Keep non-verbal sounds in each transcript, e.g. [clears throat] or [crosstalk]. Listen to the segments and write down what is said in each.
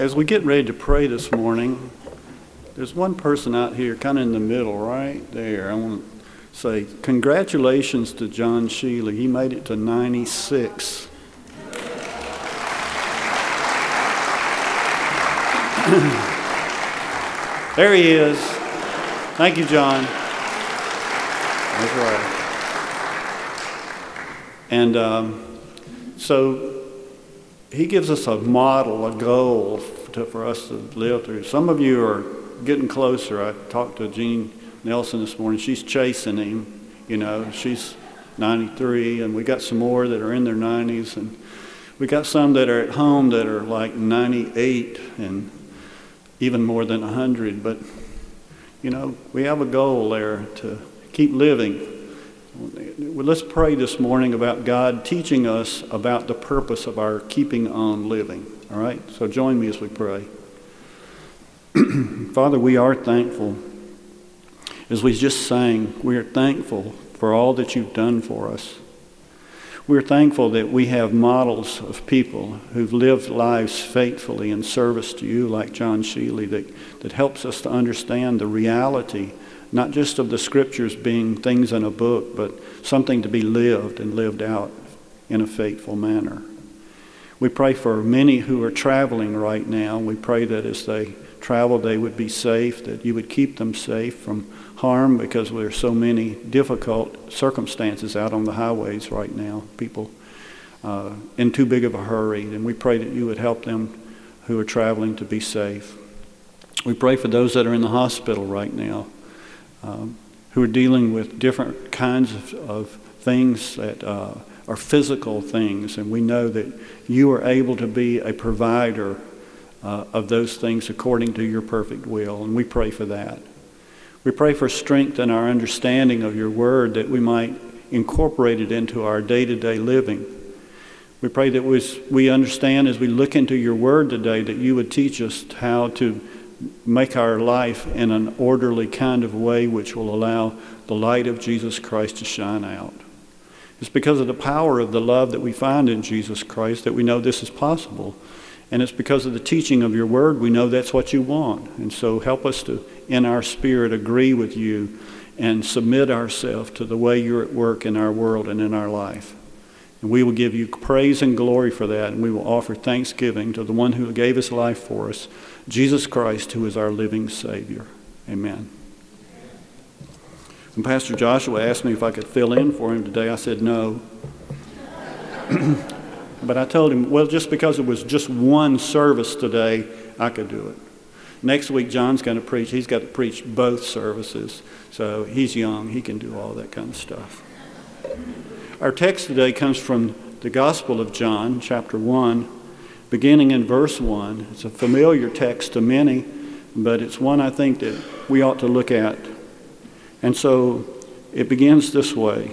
as we get ready to pray this morning, there's one person out here kind of in the middle, right there. I want to say congratulations to John Sheely. He made it to 96. [clears throat] there he is. Thank you, John. That's right. And um, so he gives us a model, a goal to, for us to live through. Some of you are getting closer. I talked to Jean Nelson this morning. She's chasing him. You know, she's 93, and we got some more that are in their 90s, and we got some that are at home that are like 98 and even more than 100. But, you know, we have a goal there to keep living. Let's pray this morning about God teaching us about the purpose of our keeping on living. All right? So join me as we pray. [clears throat] Father, we are thankful. As we just sang, we are thankful for all that you've done for us. We're thankful that we have models of people who've lived lives faithfully in service to you, like John Sheely, that, that helps us to understand the reality, not just of the scriptures being things in a book, but something to be lived and lived out in a faithful manner. We pray for many who are traveling right now. We pray that as they travel, they would be safe, that you would keep them safe from harm because there are so many difficult circumstances out on the highways right now. People uh, in too big of a hurry, and we pray that you would help them who are traveling to be safe. We pray for those that are in the hospital right now, um, who are dealing with different kinds of, of things that uh, are physical things, and we know that you are able to be a provider uh, of those things according to your perfect will, and we pray for that. We pray for strength in our understanding of your word that we might incorporate it into our day to day living. We pray that we understand as we look into your word today that you would teach us how to make our life in an orderly kind of way which will allow the light of Jesus Christ to shine out. It's because of the power of the love that we find in Jesus Christ that we know this is possible. And it's because of the teaching of your word we know that's what you want. And so help us to, in our spirit, agree with you and submit ourselves to the way you're at work in our world and in our life. And we will give you praise and glory for that, and we will offer thanksgiving to the one who gave his life for us, Jesus Christ, who is our living Savior. Amen. When Pastor Joshua asked me if I could fill in for him today. I said no. [clears throat] But I told him, well, just because it was just one service today, I could do it. Next week, John's going to preach. He's got to preach both services. So he's young. He can do all that kind of stuff. Our text today comes from the Gospel of John, chapter 1, beginning in verse 1. It's a familiar text to many, but it's one I think that we ought to look at. And so it begins this way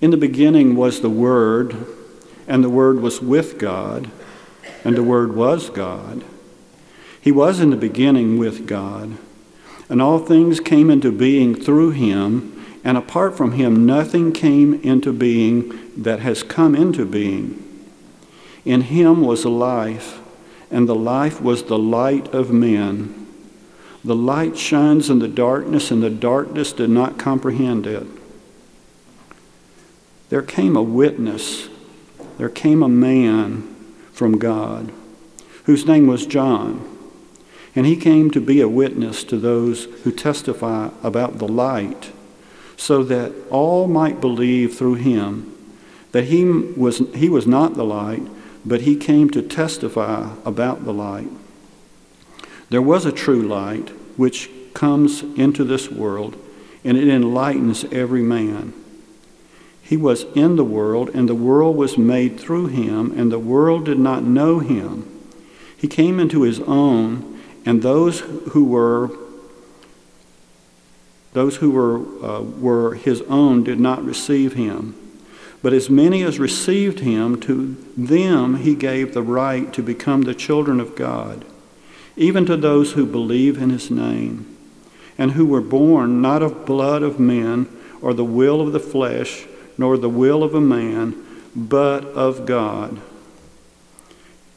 In the beginning was the Word and the Word was with God, and the Word was God. He was in the beginning with God, and all things came into being through him, and apart from him, nothing came into being that has come into being. In him was life, and the life was the light of men. The light shines in the darkness, and the darkness did not comprehend it. There came a witness there came a man from God whose name was John. And he came to be a witness to those who testify about the light, so that all might believe through him that he was, he was not the light, but he came to testify about the light. There was a true light which comes into this world, and it enlightens every man. He was in the world, and the world was made through him, and the world did not know him. He came into his own, and those who were those who were, uh, were his own did not receive him. But as many as received him, to them he gave the right to become the children of God, even to those who believe in his name, and who were born not of blood of men, or the will of the flesh, nor the will of a man, but of God.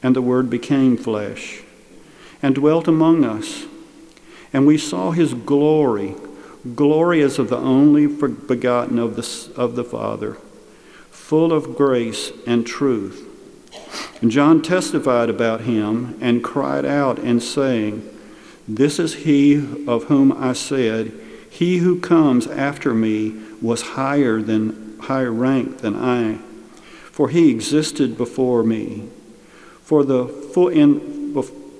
and the Word became flesh and dwelt among us. And we saw his glory, glory as of the only begotten of the, of the Father, full of grace and truth. And John testified about him and cried out and saying, This is he of whom I said, He who comes after me was higher than higher rank than I, for he existed before me. For the full in,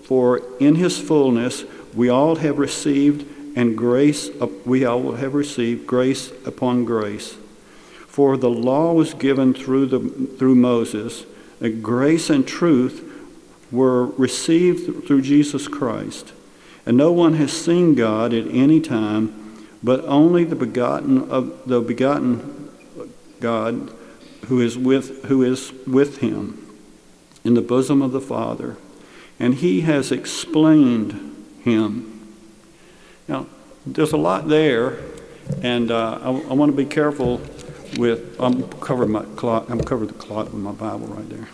for in his fullness we all have received and grace we all have received grace upon grace. For the law was given through the through Moses, and grace and truth were received through Jesus Christ. And no one has seen God at any time, but only the begotten of the begotten God who is with who is with him in the bosom of the Father, and he has explained him. Now, there's a lot there, and uh, I, I want to be careful with. I'm covering my clock. I'm covering the clock with my Bible right there.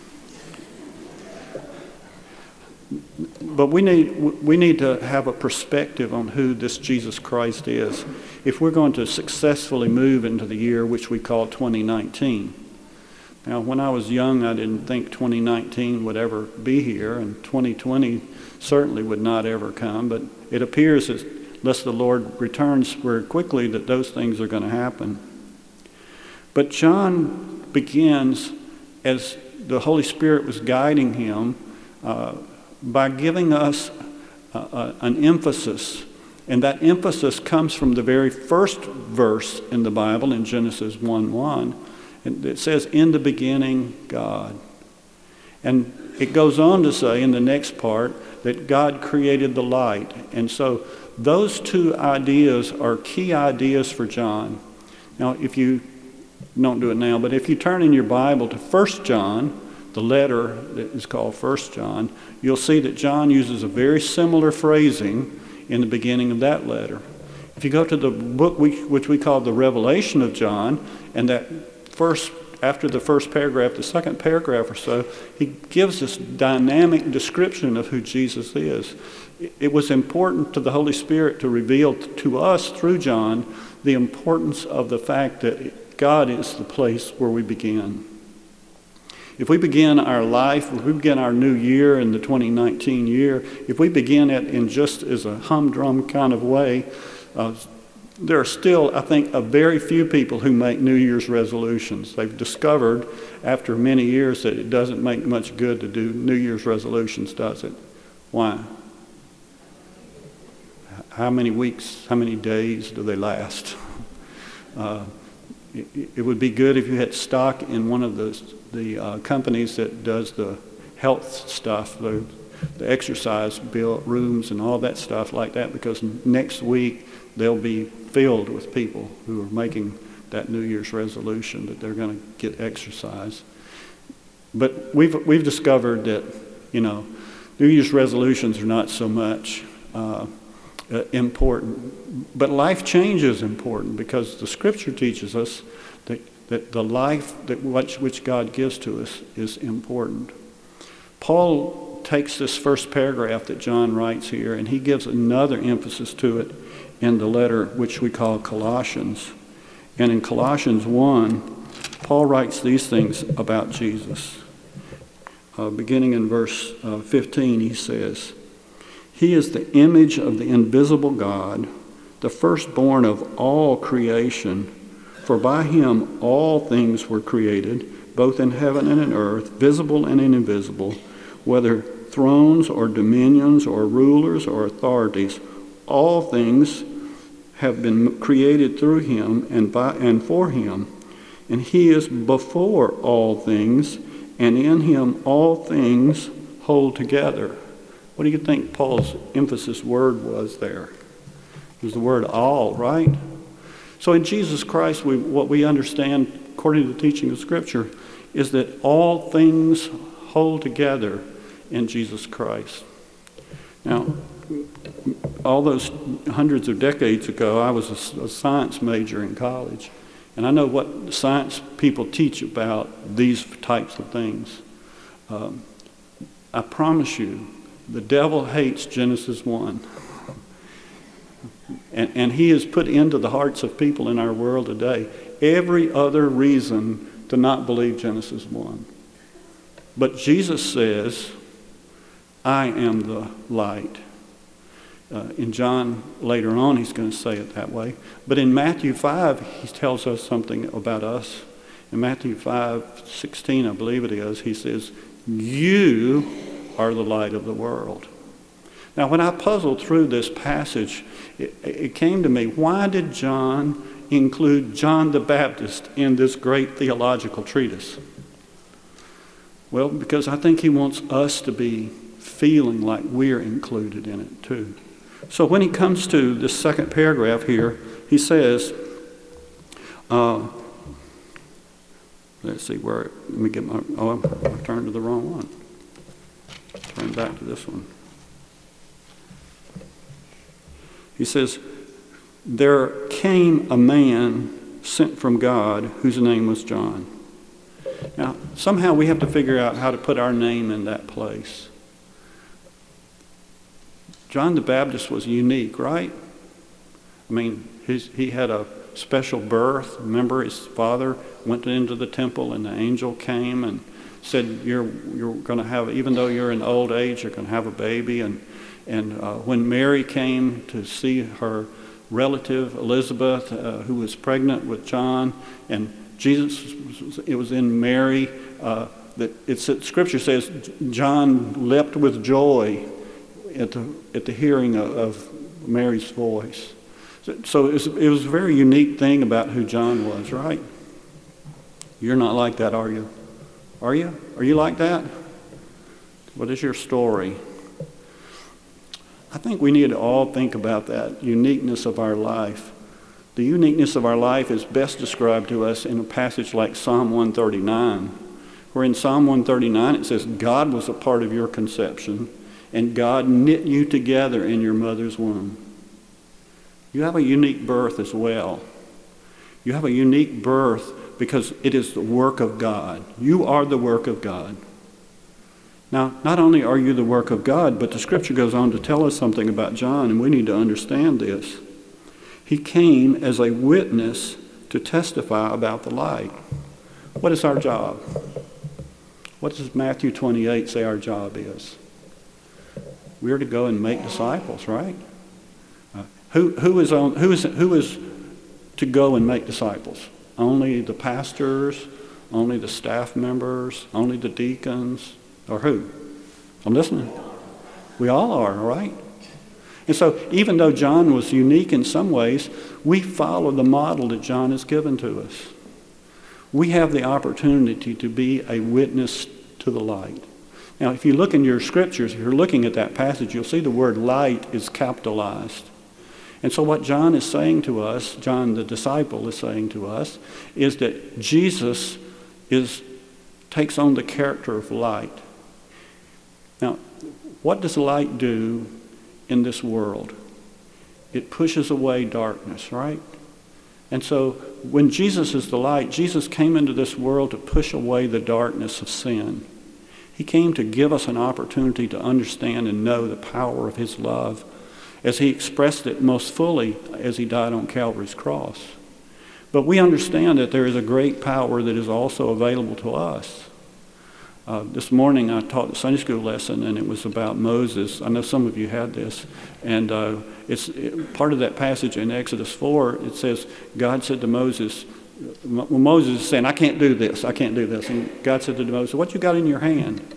But we need we need to have a perspective on who this Jesus Christ is, if we're going to successfully move into the year which we call 2019. Now, when I was young, I didn't think 2019 would ever be here, and 2020 certainly would not ever come. But it appears, that, unless the Lord returns very quickly, that those things are going to happen. But John begins as the Holy Spirit was guiding him uh, by giving us uh, uh, an emphasis. And that emphasis comes from the very first verse in the Bible in Genesis 1 1 it says, In the beginning, God. And it goes on to say in the next part that God created the light. And so those two ideas are key ideas for John. Now, if you don't do it now, but if you turn in your Bible to 1 John, the letter that is called 1 John, you'll see that John uses a very similar phrasing in the beginning of that letter. If you go to the book we, which we call the Revelation of John, and that first after the first paragraph, the second paragraph or so, he gives this dynamic description of who Jesus is. It was important to the Holy Spirit to reveal to us through John the importance of the fact that God is the place where we begin. If we begin our life, if we begin our new year in the 2019 year, if we begin it in just as a humdrum kind of way, uh, there are still, I think, a very few people who make New Year's resolutions. They've discovered after many years that it doesn't make much good to do New Year's resolutions, does it? Why? How many weeks, how many days do they last? [laughs] Uh, it, would be good if you had stock in one of the, the uh, companies that does the health stuff, the, the exercise bill rooms and all that stuff like that, because next week they'll be filled with people who are making that New Year's resolution that they're going to get exercise. But we've, we've discovered that, you know, New Year's resolutions are not so much uh, uh, important. But life change is important because the Scripture teaches us that, that the life that which, which God gives to us is important. Paul takes this first paragraph that John writes here and he gives another emphasis to it in the letter which we call Colossians. And in Colossians 1, Paul writes these things about Jesus. Uh, beginning in verse uh, 15, he says, He is the image of the invisible God, the firstborn of all creation. For by him all things were created, both in heaven and in earth, visible and invisible, whether thrones or dominions or rulers or authorities. All things have been created through him and by and for him. And he is before all things and in him all things hold together what do you think paul's emphasis word was there? It was the word all right? So in jesus christ we, what we understand according to the teaching of scripture is that all things hold together in jesus christ. Now all those hundreds of decades ago, I was a, a, science major in college, and I know what science people teach about these types of things. Um, I promise you, the devil hates Genesis 1. And, and he has put into the hearts of people in our world today every other reason to not believe Genesis 1. But Jesus says, I am the light. Uh, in John, later on, he's going to say it that way. But in Matthew 5, he tells us something about us. In Matthew 5 16, I believe it is, he says, You are the light of the world. Now, when I puzzled through this passage, it, it came to me why did John include John the Baptist in this great theological treatise? Well, because I think he wants us to be feeling like we're included in it too. So when he comes to this second paragraph here, he says, uh, let's see where, let me get my, oh, I turned to the wrong one. Turn back to this one. He says, There came a man sent from God whose name was John. Now, somehow we have to figure out how to put our name in that place. John the Baptist was unique, right? I mean, his, he had a special birth. Remember, his father went into the temple and the angel came and said, You're, you're going to have, even though you're in old age, you're going to have a baby. And, and uh, when Mary came to see her relative, Elizabeth, uh, who was pregnant with John, and Jesus, it was in Mary, uh, that it's, Scripture says John leapt with joy at the, at the hearing of, of Mary's voice. So, so it, was, it was a very unique thing about who John was, right? You're not like that, are you? Are you? Are you like that? What is your story? I think we need to all think about that uniqueness of our life. The uniqueness of our life is best described to us in a passage like Psalm 139, where in Psalm 139 it says, God was a part of your conception, and God knit you together in your mother's womb. You have a unique birth as well. You have a unique birth because it is the work of God. You are the work of God. Now, not only are you the work of God, but the scripture goes on to tell us something about John, and we need to understand this. He came as a witness to testify about the light. What is our job? What does Matthew 28 say our job is? We are to go and make disciples, right? Uh, who, who, is on, who, is, who is to go and make disciples? Only the pastors, only the staff members, only the deacons, or who? I'm listening. We all are, right? And so, even though John was unique in some ways, we follow the model that John has given to us. We have the opportunity to be a witness to the light. Now, if you look in your scriptures, if you're looking at that passage, you'll see the word light is capitalized. And so, what John is saying to us, John the disciple is saying to us, is that Jesus is, takes on the character of light. Now, what does light do in this world? It pushes away darkness, right? And so, when Jesus is the light, Jesus came into this world to push away the darkness of sin. He came to give us an opportunity to understand and know the power of His love as he expressed it most fully as he died on Calvary's cross. But we understand that there is a great power that is also available to us. Uh, this morning I taught the Sunday school lesson and it was about Moses. I know some of you had this. And uh, it's it, part of that passage in Exodus 4. It says, God said to Moses, well, Moses is saying, I can't do this, I can't do this. And God said to Moses, What you got in your hand?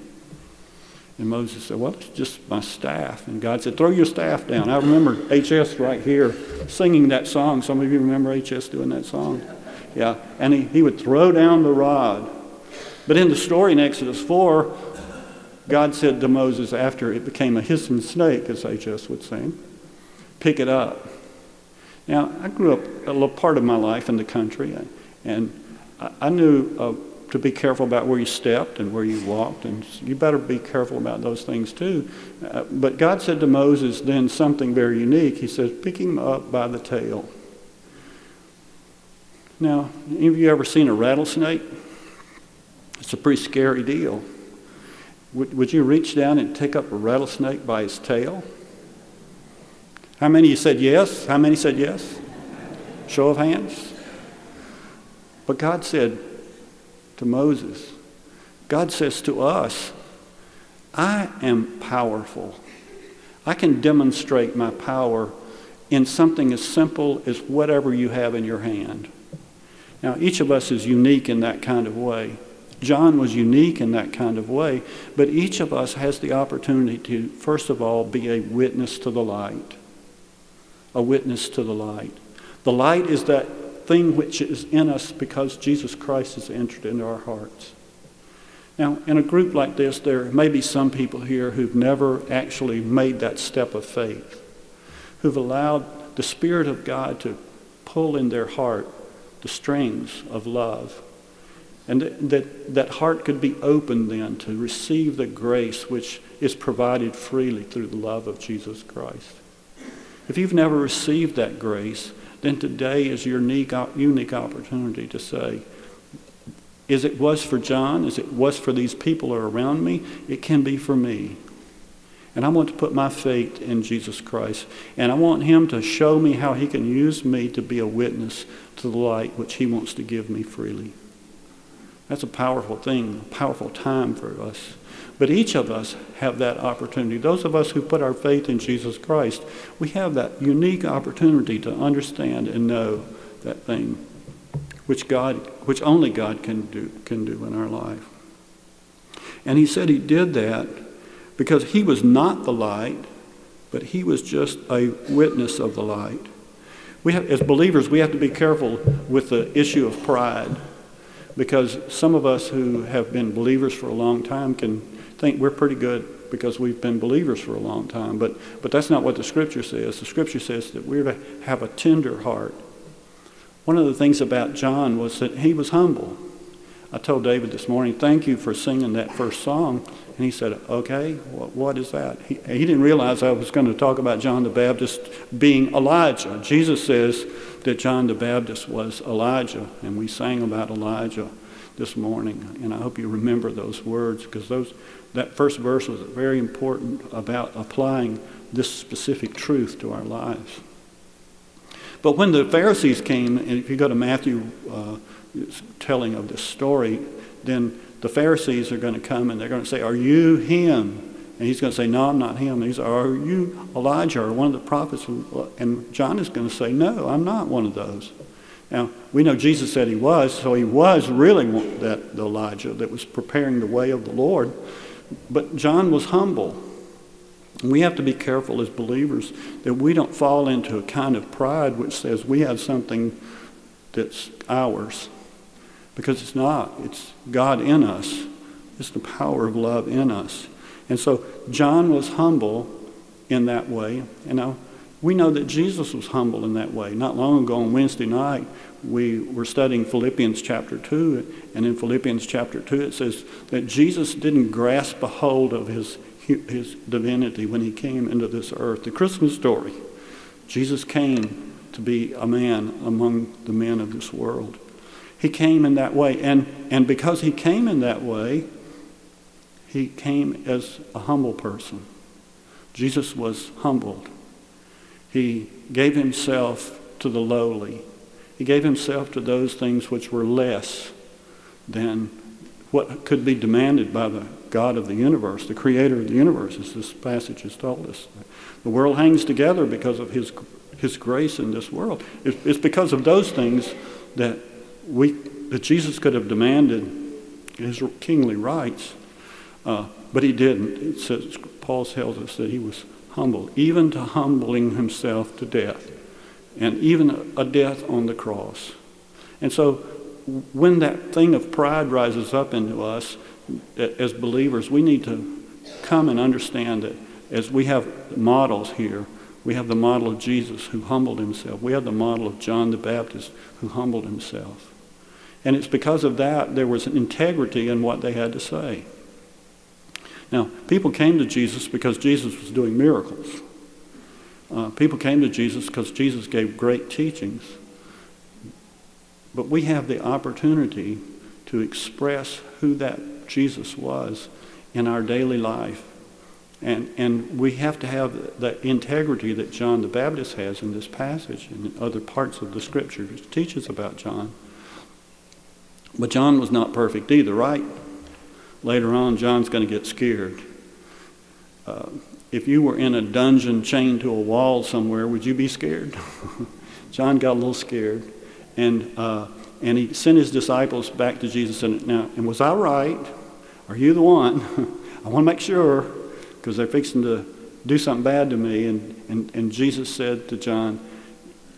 And Moses said, Well, it's just my staff. And God said, Throw your staff down. I remember HS right here singing that song. Some of you remember HS doing that song? Yeah. And he, he would throw down the rod. But in the story in Exodus 4, God said to Moses after it became a hissing snake, as HS would sing, pick it up. Now, I grew up a little part of my life in the country, and I knew to be careful about where you stepped and where you walked, and you better be careful about those things too. Uh, but God said to Moses then something very unique. He says, pick him up by the tail. Now, any of you ever seen a rattlesnake? It's a pretty scary deal. Would, would you reach down and take up a rattlesnake by its tail? How many of you said yes? How many said yes? Show of hands. But God said to Moses, God says to us, I am powerful. I can demonstrate my power in something as simple as whatever you have in your hand. Now, each of us is unique in that kind of way. John was unique in that kind of way, but each of us has the opportunity to, first of all, be a witness to the light. A witness to the light. The light is that thing which is in us because Jesus Christ has entered into our hearts. Now, in a group like this, there may be some people here who've never actually made that step of faith, who've allowed the Spirit of God to pull in their heart the strings of love and that that heart could be open then to receive the grace which is provided freely through the love of Jesus Christ. If you've never received that grace, then today is your unique, unique opportunity to say, as it was for John, as it was for these people who are around me, it can be for me. And I want to put my faith in Jesus Christ. And I want Him to show me how He can use me to be a witness to the light which He wants to give me freely. That's a powerful thing, a powerful time for us. But each of us have that opportunity. Those of us who put our faith in Jesus Christ, we have that unique opportunity to understand and know that thing which God which only God can do can do in our life. And he said he did that because he was not the light, but he was just a witness of the light. We have, as believers, we have to be careful with the issue of pride because some of us who have been believers for a long time can think we're pretty good because we've been believers for a long time. But, but that's not what the Scripture says. The Scripture says that we're to have a tender heart. One of the things about John was that he was humble. I told David this morning, thank you for singing that first song. And he said, okay, what, what is that? He, he didn't realize I was going to talk about John the Baptist being Elijah. Jesus says that John the Baptist was Elijah, and we sang about Elijah this morning. And I hope you remember those words because those, that first verse was very important about applying this specific truth to our lives. But when the Pharisees came, and if you go to Matthew uh, telling of this story, then the Pharisees are going to come and they're going to say, Are you him? And he's going to say, No, I'm not him. He's Are you Elijah or one of the prophets? And John is going to say, No, I'm not one of those. Now, we know Jesus said he was, so he was really that the Elijah that was preparing the way of the Lord. But John was humble. We have to be careful as believers that we don't fall into a kind of pride which says we have something that's ours. Because it's not. It's God in us. It's the power of love in us. And so John was humble in that way. And now we know that Jesus was humble in that way. Not long ago on Wednesday night, we were studying Philippians chapter 2. And in Philippians chapter 2, it says that Jesus didn't grasp a hold of his, his divinity when he came into this earth. The Christmas story Jesus came to be a man among the men of this world. He came in that way. And, and because he came in that way, he came as a humble person. Jesus was humbled. He gave himself to the lowly. He gave himself to those things which were less than what could be demanded by the God of the universe, the creator of the universe, as this passage has told us. The world hangs together because of his, his grace in this world. It's because of those things that, we, that Jesus could have demanded his kingly rights, uh, but he didn't. It says, Paul tells us that he was humble, even to humbling himself to death, and even a death on the cross. And so when that thing of pride rises up into us as believers, we need to come and understand that as we have models here, we have the model of Jesus who humbled himself. We have the model of John the Baptist who humbled himself. And it's because of that there was an integrity in what they had to say. Now, people came to Jesus because Jesus was doing miracles. Uh, people came to Jesus because Jesus gave great teachings. But we have the opportunity to express who that Jesus was in our daily life. And, and we have to have the integrity that John the Baptist has in this passage and in other parts of the scripture which teaches about John. But John was not perfect either, right? Later on, John's going to get scared. Uh, if you were in a dungeon chained to a wall somewhere, would you be scared? [laughs] John got a little scared. And, uh, and he sent his disciples back to Jesus and now, and was I right? Are you the one? [laughs] I want to make sure because they're fixing to do something bad to me. And, and, and Jesus said to John,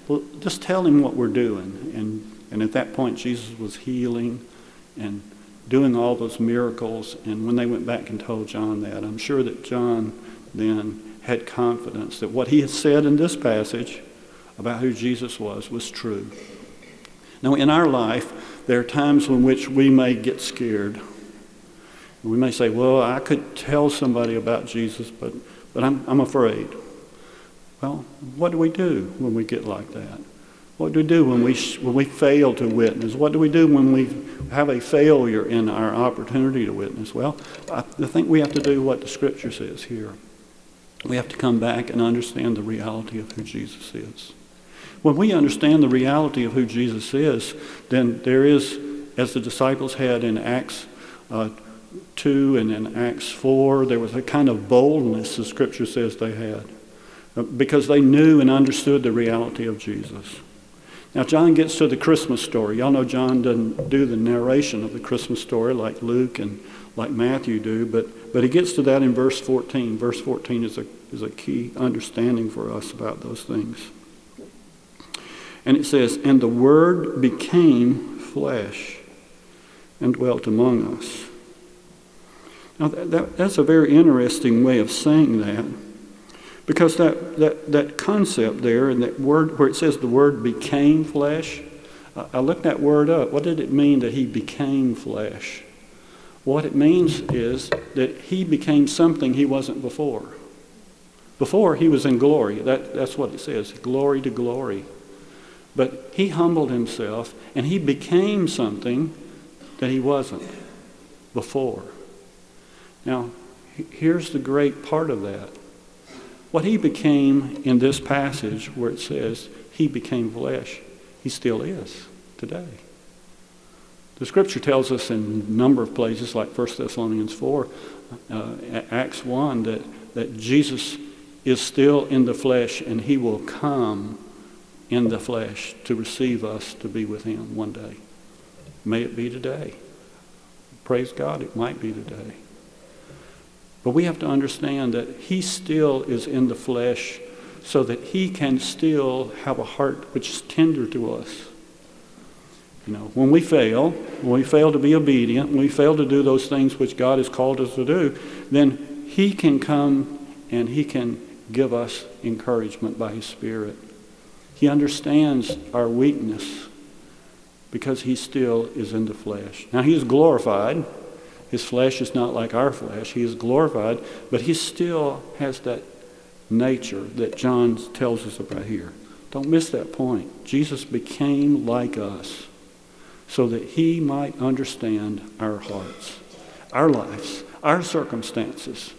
Well, just tell him what we're doing. And, and at that point, Jesus was healing and doing all those miracles. And when they went back and told John that, I'm sure that John then had confidence that what he had said in this passage about who Jesus was was true. Now, in our life, there are times in which we may get scared we may say, well, I could tell somebody about Jesus, but, but I'm, I'm afraid. Well, what do we do when we get like that? What do we do when we, when we fail to witness? What do we do when we have a failure in our opportunity to witness? Well, I think we have to do what the Scripture says here. We have to come back and understand the reality of who Jesus is. When we understand the reality of who Jesus is, then there is, as the disciples had in Acts uh, 2 and in Acts 4, there was a kind of boldness the scripture says they had uh, because they knew and understood the reality of Jesus. Now, John gets to the Christmas story. Y'all know John doesn't do the narration of the Christmas story like Luke and like Matthew do, but, but he gets to that in verse 14. Verse 14 is a, is a key understanding for us about those things. And it says, And the Word became flesh and dwelt among us. Now, that, that, that's a very interesting way of saying that. Because that, that, that concept there, and that word where it says the word became flesh, I looked that word up. What did it mean that he became flesh? What it means is that he became something he wasn't before. Before, he was in glory. That, that's what it says glory to glory. But he humbled himself and he became something that he wasn't before. Now, here's the great part of that. What he became in this passage where it says he became flesh, he still is today. The scripture tells us in a number of places, like 1 Thessalonians 4, uh, Acts 1, that, that Jesus is still in the flesh and he will come in the flesh to receive us to be with him one day. May it be today. Praise God, it might be today. But we have to understand that he still is in the flesh so that he can still have a heart which is tender to us. You know, when we fail, when we fail to be obedient, when we fail to do those things which God has called us to do, then he can come and he can give us encouragement by his spirit. He understands our weakness because he still is in the flesh. Now he is glorified his flesh is not like our flesh. He is glorified, but he still has that nature that John tells us about here. Don't miss that point. Jesus became like us so that he might understand our hearts, our lives, our circumstances.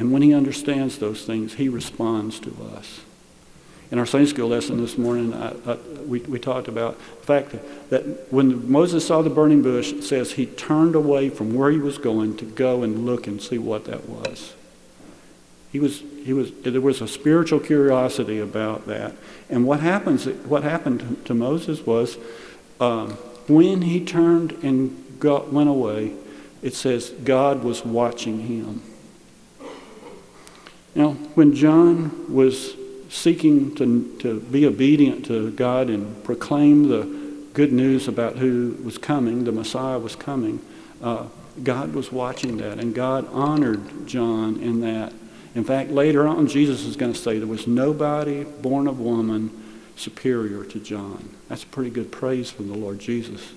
And when he understands those things, he responds to us. In our Sunday school lesson this morning, I, I, we, we talked about the fact that, that when Moses saw the burning bush, it says he turned away from where he was going to go and look and see what that was. He was, he was, there was a spiritual curiosity about that. And what, happens, what happened to Moses was um, when he turned and got, went away, it says God was watching him. Now, when John was seeking to, to be obedient to God and proclaim the good news about who was coming, the Messiah was coming, uh, God was watching that, and God honored John in that. In fact, later on, Jesus is going to say there was nobody born of woman superior to John. That's a pretty good praise from the Lord Jesus.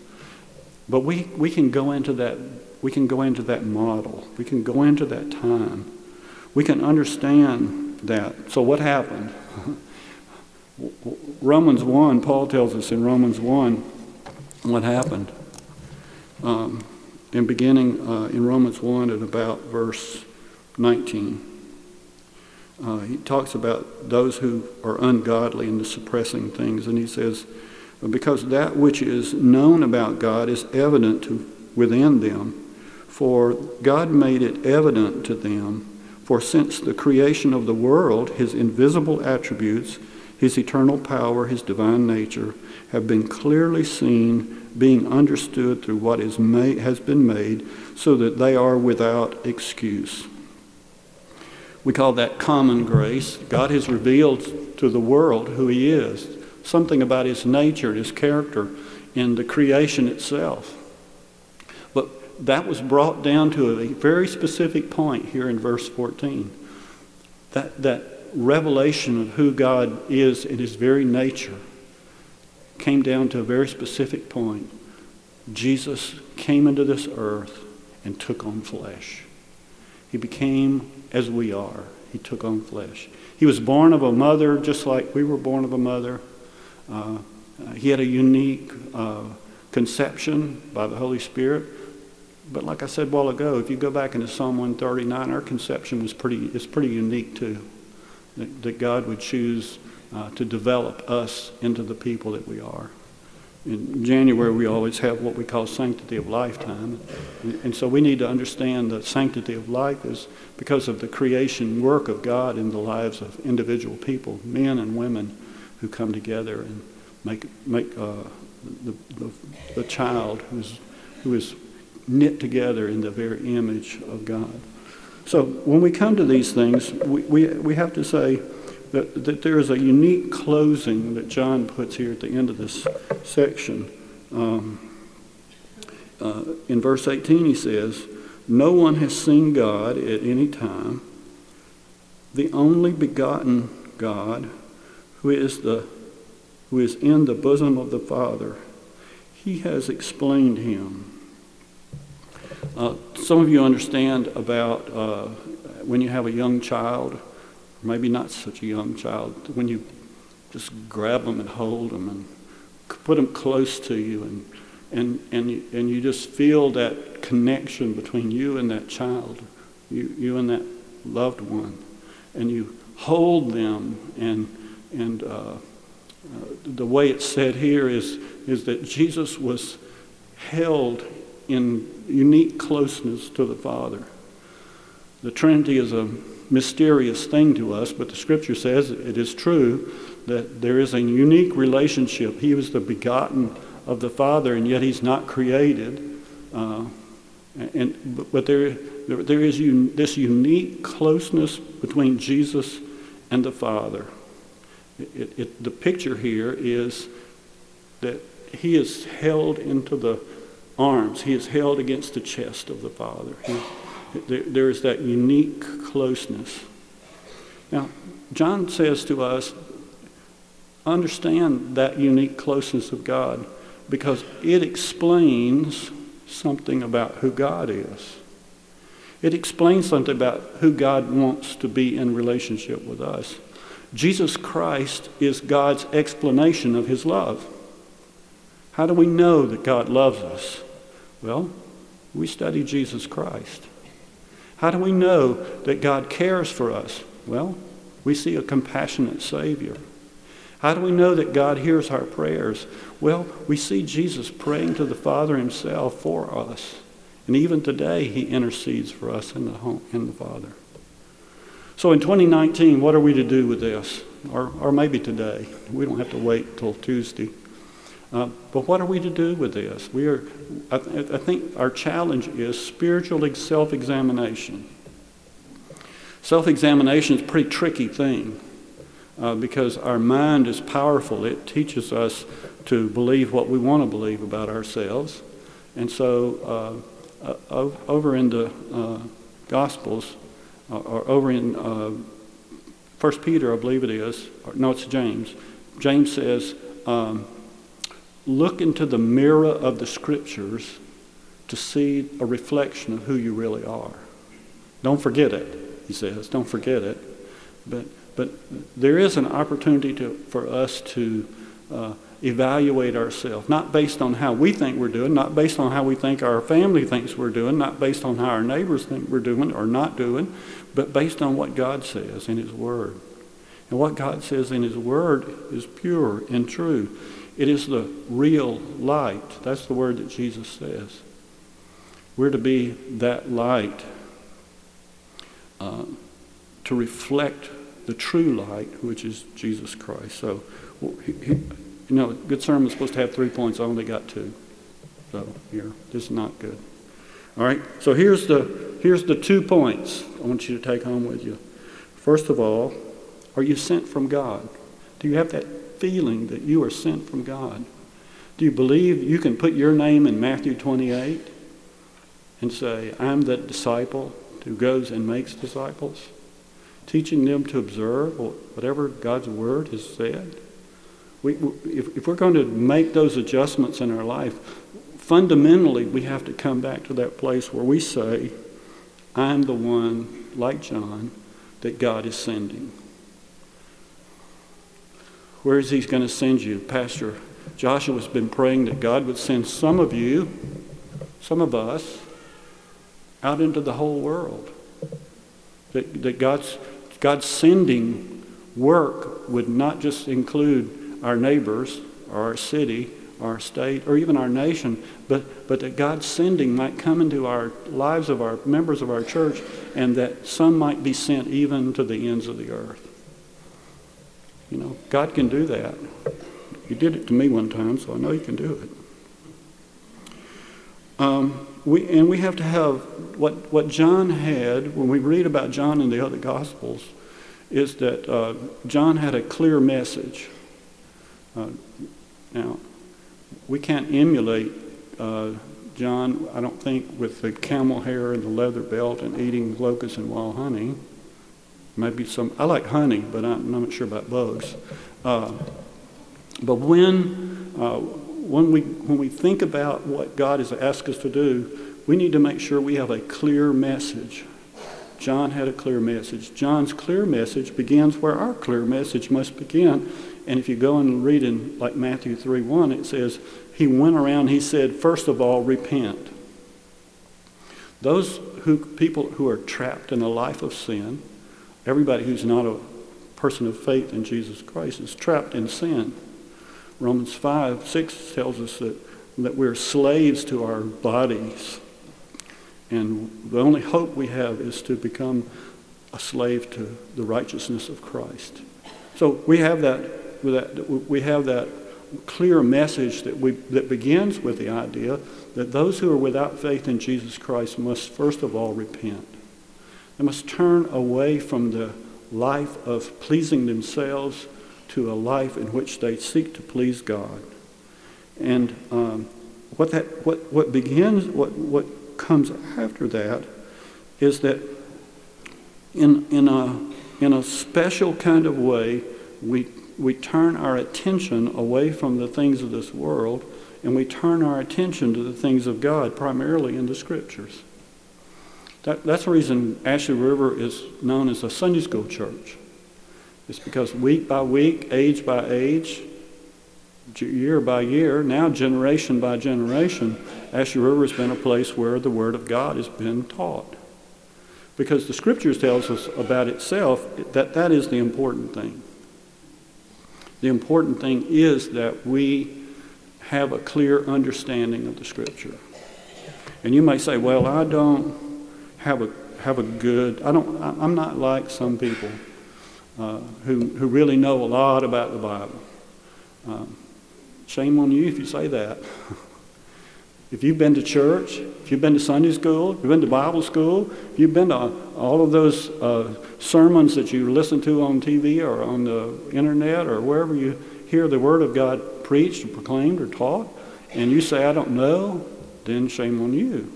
But we, we can go into that we can go into that model. We can go into that time. We can understand that. So what happened? [laughs] Romans 1, Paul tells us in Romans 1 what happened. Um, and beginning uh, in Romans 1 at about verse 19. Uh, he talks about those who are ungodly and the suppressing things, and he says, Because that which is known about God is evident to, within them, for God made it evident to them. For since the creation of the world, his invisible attributes, his eternal power, his divine nature, have been clearly seen, being understood through what is made, has been made, so that they are without excuse. We call that common grace. God has revealed to the world who He is, something about His nature, His character, in the creation itself. But that was brought down to a very specific point here in verse 14. That, that revelation of who God is in His very nature came down to a very specific point. Jesus came into this earth and took on flesh. He became as we are. He took on flesh. He was born of a mother just like we were born of a mother. Uh, he had a unique uh, conception by the Holy Spirit. But like I said a while ago, if you go back into Psalm 139, our conception was pretty, is pretty unique too. That, that God would choose uh, to develop us into the people that we are in January, we always have what we call sanctity of lifetime. And so we need to understand that sanctity of life is because of the creation work of God in the lives of individual people, men and women who come together and make, make uh, the, the, the child who's, who is knit together in the very image of God. So when we come to these things, we, we, we have to say, that, that there is a unique closing that John puts here at the end of this section. Um, uh, in verse 18, he says, No one has seen God at any time. The only begotten God, who is, the, who is in the bosom of the Father, he has explained him. Uh, some of you understand about uh, when you have a young child maybe not such a young child, when you just grab them and hold them and put them close to you and, and, and, you, and you just feel that connection between you and that child, you, you and that loved one, and you hold them and, and uh, uh, the way it's said here is, is that Jesus was held in unique closeness to the Father. The Trinity is a mysterious thing to us, but the scripture says it is true that there is a unique relationship. He was the begotten of the Father, and yet he's not created. Uh, and, but there, there is un, this unique closeness between Jesus and the Father. It, it, the picture here is that he is held into the arms, he is held against the chest of the Father. He, there, is that unique closeness. Now, John says to us, understand that unique closeness of God because it explains something about who God is. It explains something about who God wants to be in relationship with us. Jesus Christ is God's explanation of his love. How do we know that God loves us? Well, we study Jesus Christ. How do we know that God cares for us? Well, we see a compassionate Savior. How do we know that God hears our prayers? Well, we see Jesus praying to the Father himself for us. And even today, he intercedes for us in the, home, in the Father. So in 2019, what are we to do with this? Or, or maybe today. We don't have to wait till Tuesday. Uh, but what are we to do with this? We are, I, I think our challenge is spiritual self examination. Self examination is a pretty tricky thing uh, because our mind is powerful. It teaches us to believe what we want to believe about ourselves. And so, uh, uh over in the uh, Gospels, uh, or over in First Peter, I believe it is, or, no, it's James. James says, um, look into the mirror of the scriptures to see a reflection of who you really are. Don't forget it, he says. Don't forget it. But, but there is an opportunity to, for us to uh, evaluate ourselves, not based on how we think we're doing, not based on how we think our family thinks we're doing, not based on how our neighbors think we're doing or not doing, but based on what God says in His Word. And what God says in His Word is pure and true. It is the real light. That's the word that Jesus says. We're to be that light uh, to reflect the true light, which is Jesus Christ. So, you know, good sermon is supposed to have three points. I only got two. So here, this is not good. All right. So here's the here's the two points I want you to take home with you. First of all, are you sent from God? Do you have that feeling that you are sent from God? Do you believe you can put your name in Matthew 28 and say, I'm that disciple who goes and makes disciples? Teaching them to observe whatever God's word has said. We, if, if we're going to make those adjustments in our life, fundamentally we have to come back to that place where we say, I'm the one, like John, that God is sending. Where is He going to send you? Pastor Joshua's been praying that God would send some of you, some of us, out into the whole world. That, that God's, God's sending work would not just include our neighbors or our city, our state, or even our nation, but, but that God's sending might come into our lives of our members of our church and that some might be sent even to the ends of the earth. You know, God can do that. He did it to me one time, so I know He can do it. Um, we, and we have to have what, what John had when we read about John in the other Gospels is that uh, John had a clear message. Uh, now, we can't emulate uh, John, I don't think, with the camel hair and the leather belt and eating locusts and wild honey. Maybe some, I like honey, but I'm not sure about bugs. Uh, but when, uh, when, we, when we think about what God has asked us to do, we need to make sure we have a clear message. John had a clear message. John's clear message begins where our clear message must begin. And if you go and read in like Matthew 3 1, it says, He went around, he said, first of all, repent. Those who, people who are trapped in a life of sin, Everybody who's not a person of faith in Jesus Christ is trapped in sin. Romans 5 6 tells us that, that we're slaves to our bodies. And the only hope we have is to become a slave to the righteousness of Christ. So we have that, that we have that clear message that, we, that begins with the idea that those who are without faith in Jesus Christ must first of all repent. They must turn away from the life of pleasing themselves to a life in which they seek to please God. And um, what, that, what, what begins, what, what comes after that is that in, in, a, in a special kind of way, we, we turn our attention away from the things of this world and we turn our attention to the things of God, primarily in the scriptures. That, that's the reason Ashley River is known as a Sunday school church. It's because week by week, age by age, year by year, now generation by generation, Ashley River has been a place where the Word of God has been taught. Because the Scriptures tells us about itself that that is the important thing. The important thing is that we have a clear understanding of the Scripture. And you may say, well, I don't have a have a good. I don't. I'm not like some people uh, who who really know a lot about the Bible. Um, shame on you if you say that. [laughs] if you've been to church, if you've been to Sunday school, if you've been to Bible school, if you've been to all of those uh, sermons that you listen to on TV or on the internet or wherever you hear the Word of God preached or proclaimed or taught, and you say, I don't know, then shame on you.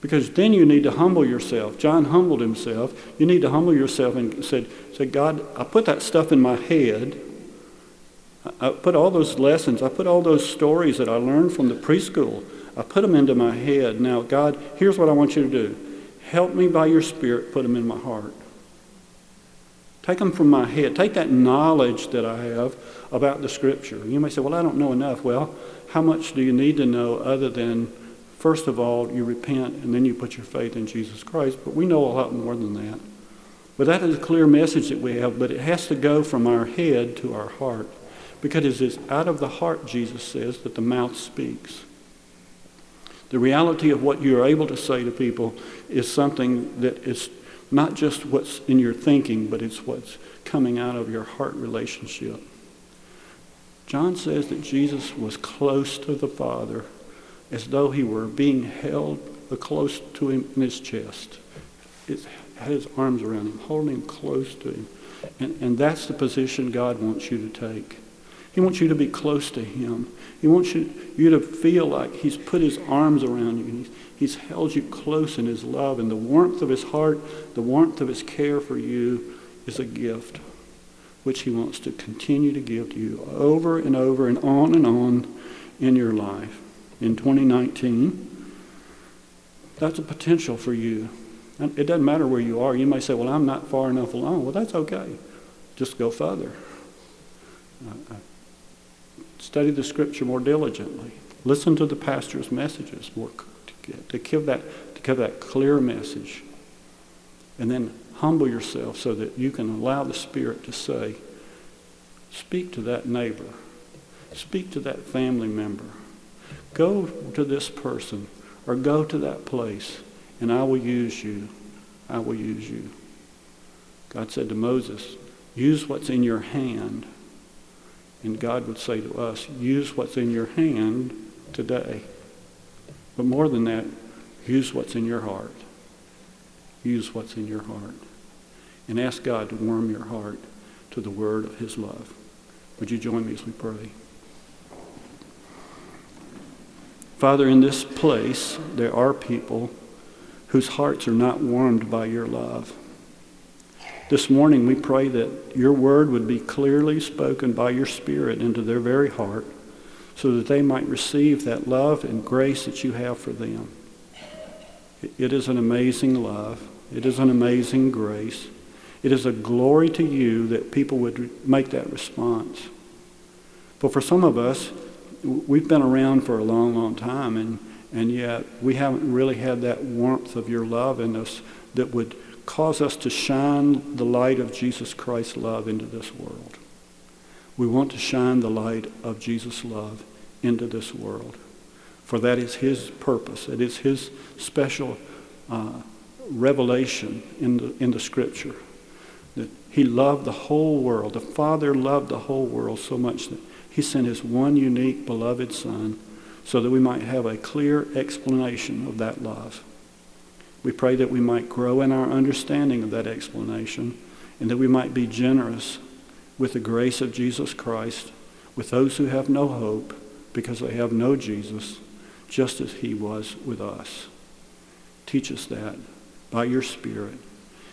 Because then you need to humble yourself. John humbled himself. You need to humble yourself and said, said God, I put that stuff in my head. I put all those lessons, I put all those stories that I learned from the preschool, I put them into my head. Now, God, here's what I want you to do. Help me by your Spirit put them in my heart. Take them from my head. Take that knowledge that I have about the Scripture. You may say, well, I don't know enough. Well, how much do you need to know other than, first of all, you repent and then you put your faith in Jesus Christ? But we know a lot more than that. But that is a clear message that we have, but it has to go from our head to our heart. Because it is out of the heart, Jesus says, that the mouth speaks. The reality of what you're able to say to people is something that is not just what's in your thinking, but it's what's coming out of your heart relationship. John says that Jesus was close to the Father as though he were being held close to him in his chest. It had his arms around him, holding him close to him. And, and that's the position God wants you to take. He wants you to be close to him. He wants you, you to feel like he's put his arms around you. He's, he's held you close in his love. And the warmth of his heart, the warmth of his care for you is a gift which he wants to continue to give to you over and over and on and on in your life. In 2019, that's a potential for you. And it doesn't matter where you are. You may say, well, I'm not far enough along. Well, that's okay. Just go further. Uh, uh study the scripture more diligently. Listen to the pastor's messages more to, to give that to give that clear message. And then humble yourself so that you can allow the Spirit to say, speak to that neighbor, speak to that family member, go to this person, or go to that place, and I will use you. I will use you. God said to Moses, use what's in your hand. And God would say to us, use what's in your hand today. But more than that, use what's in your heart. Use what's in your heart. And ask God to warm your heart to the word of his love. Would you join me as we pray? Father, in this place, there are people whose hearts are not warmed by your love. This morning, we pray that your word would be clearly spoken by your Spirit into their very heart so that they might receive that love and grace that you have for them. It is an amazing love. It is an amazing grace. It is a glory to you that people would make that response. But for some of us, we've been around for a long, long time, and, and yet we haven't really had that warmth of your love in us that would cause us to shine the light of Jesus Christ's love into this world. We want to shine the light of Jesus' love into this world. For that is his purpose. It is his special uh, revelation in the, in the scripture. That he loved the whole world. The Father loved the whole world so much that he sent his one unique beloved Son so that we might have a clear explanation of that love. We pray that we might grow in our understanding of that explanation and that we might be generous with the grace of Jesus Christ with those who have no hope because they have no Jesus, just as he was with us. Teach us that by your Spirit.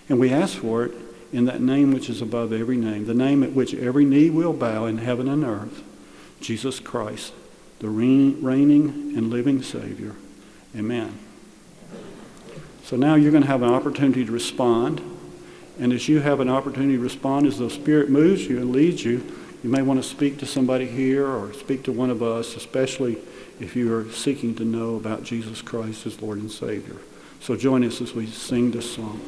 And we ask for it in that name which is above every name, the name at which every knee will bow in heaven and earth, Jesus Christ, the reigning and living Savior. Amen. So now you're going to have an opportunity to respond. And as you have an opportunity to respond, as the Spirit moves you and leads you, you may want to speak to somebody here or speak to one of us, especially if you are seeking to know about Jesus Christ as Lord and Savior. So join us as we sing this song.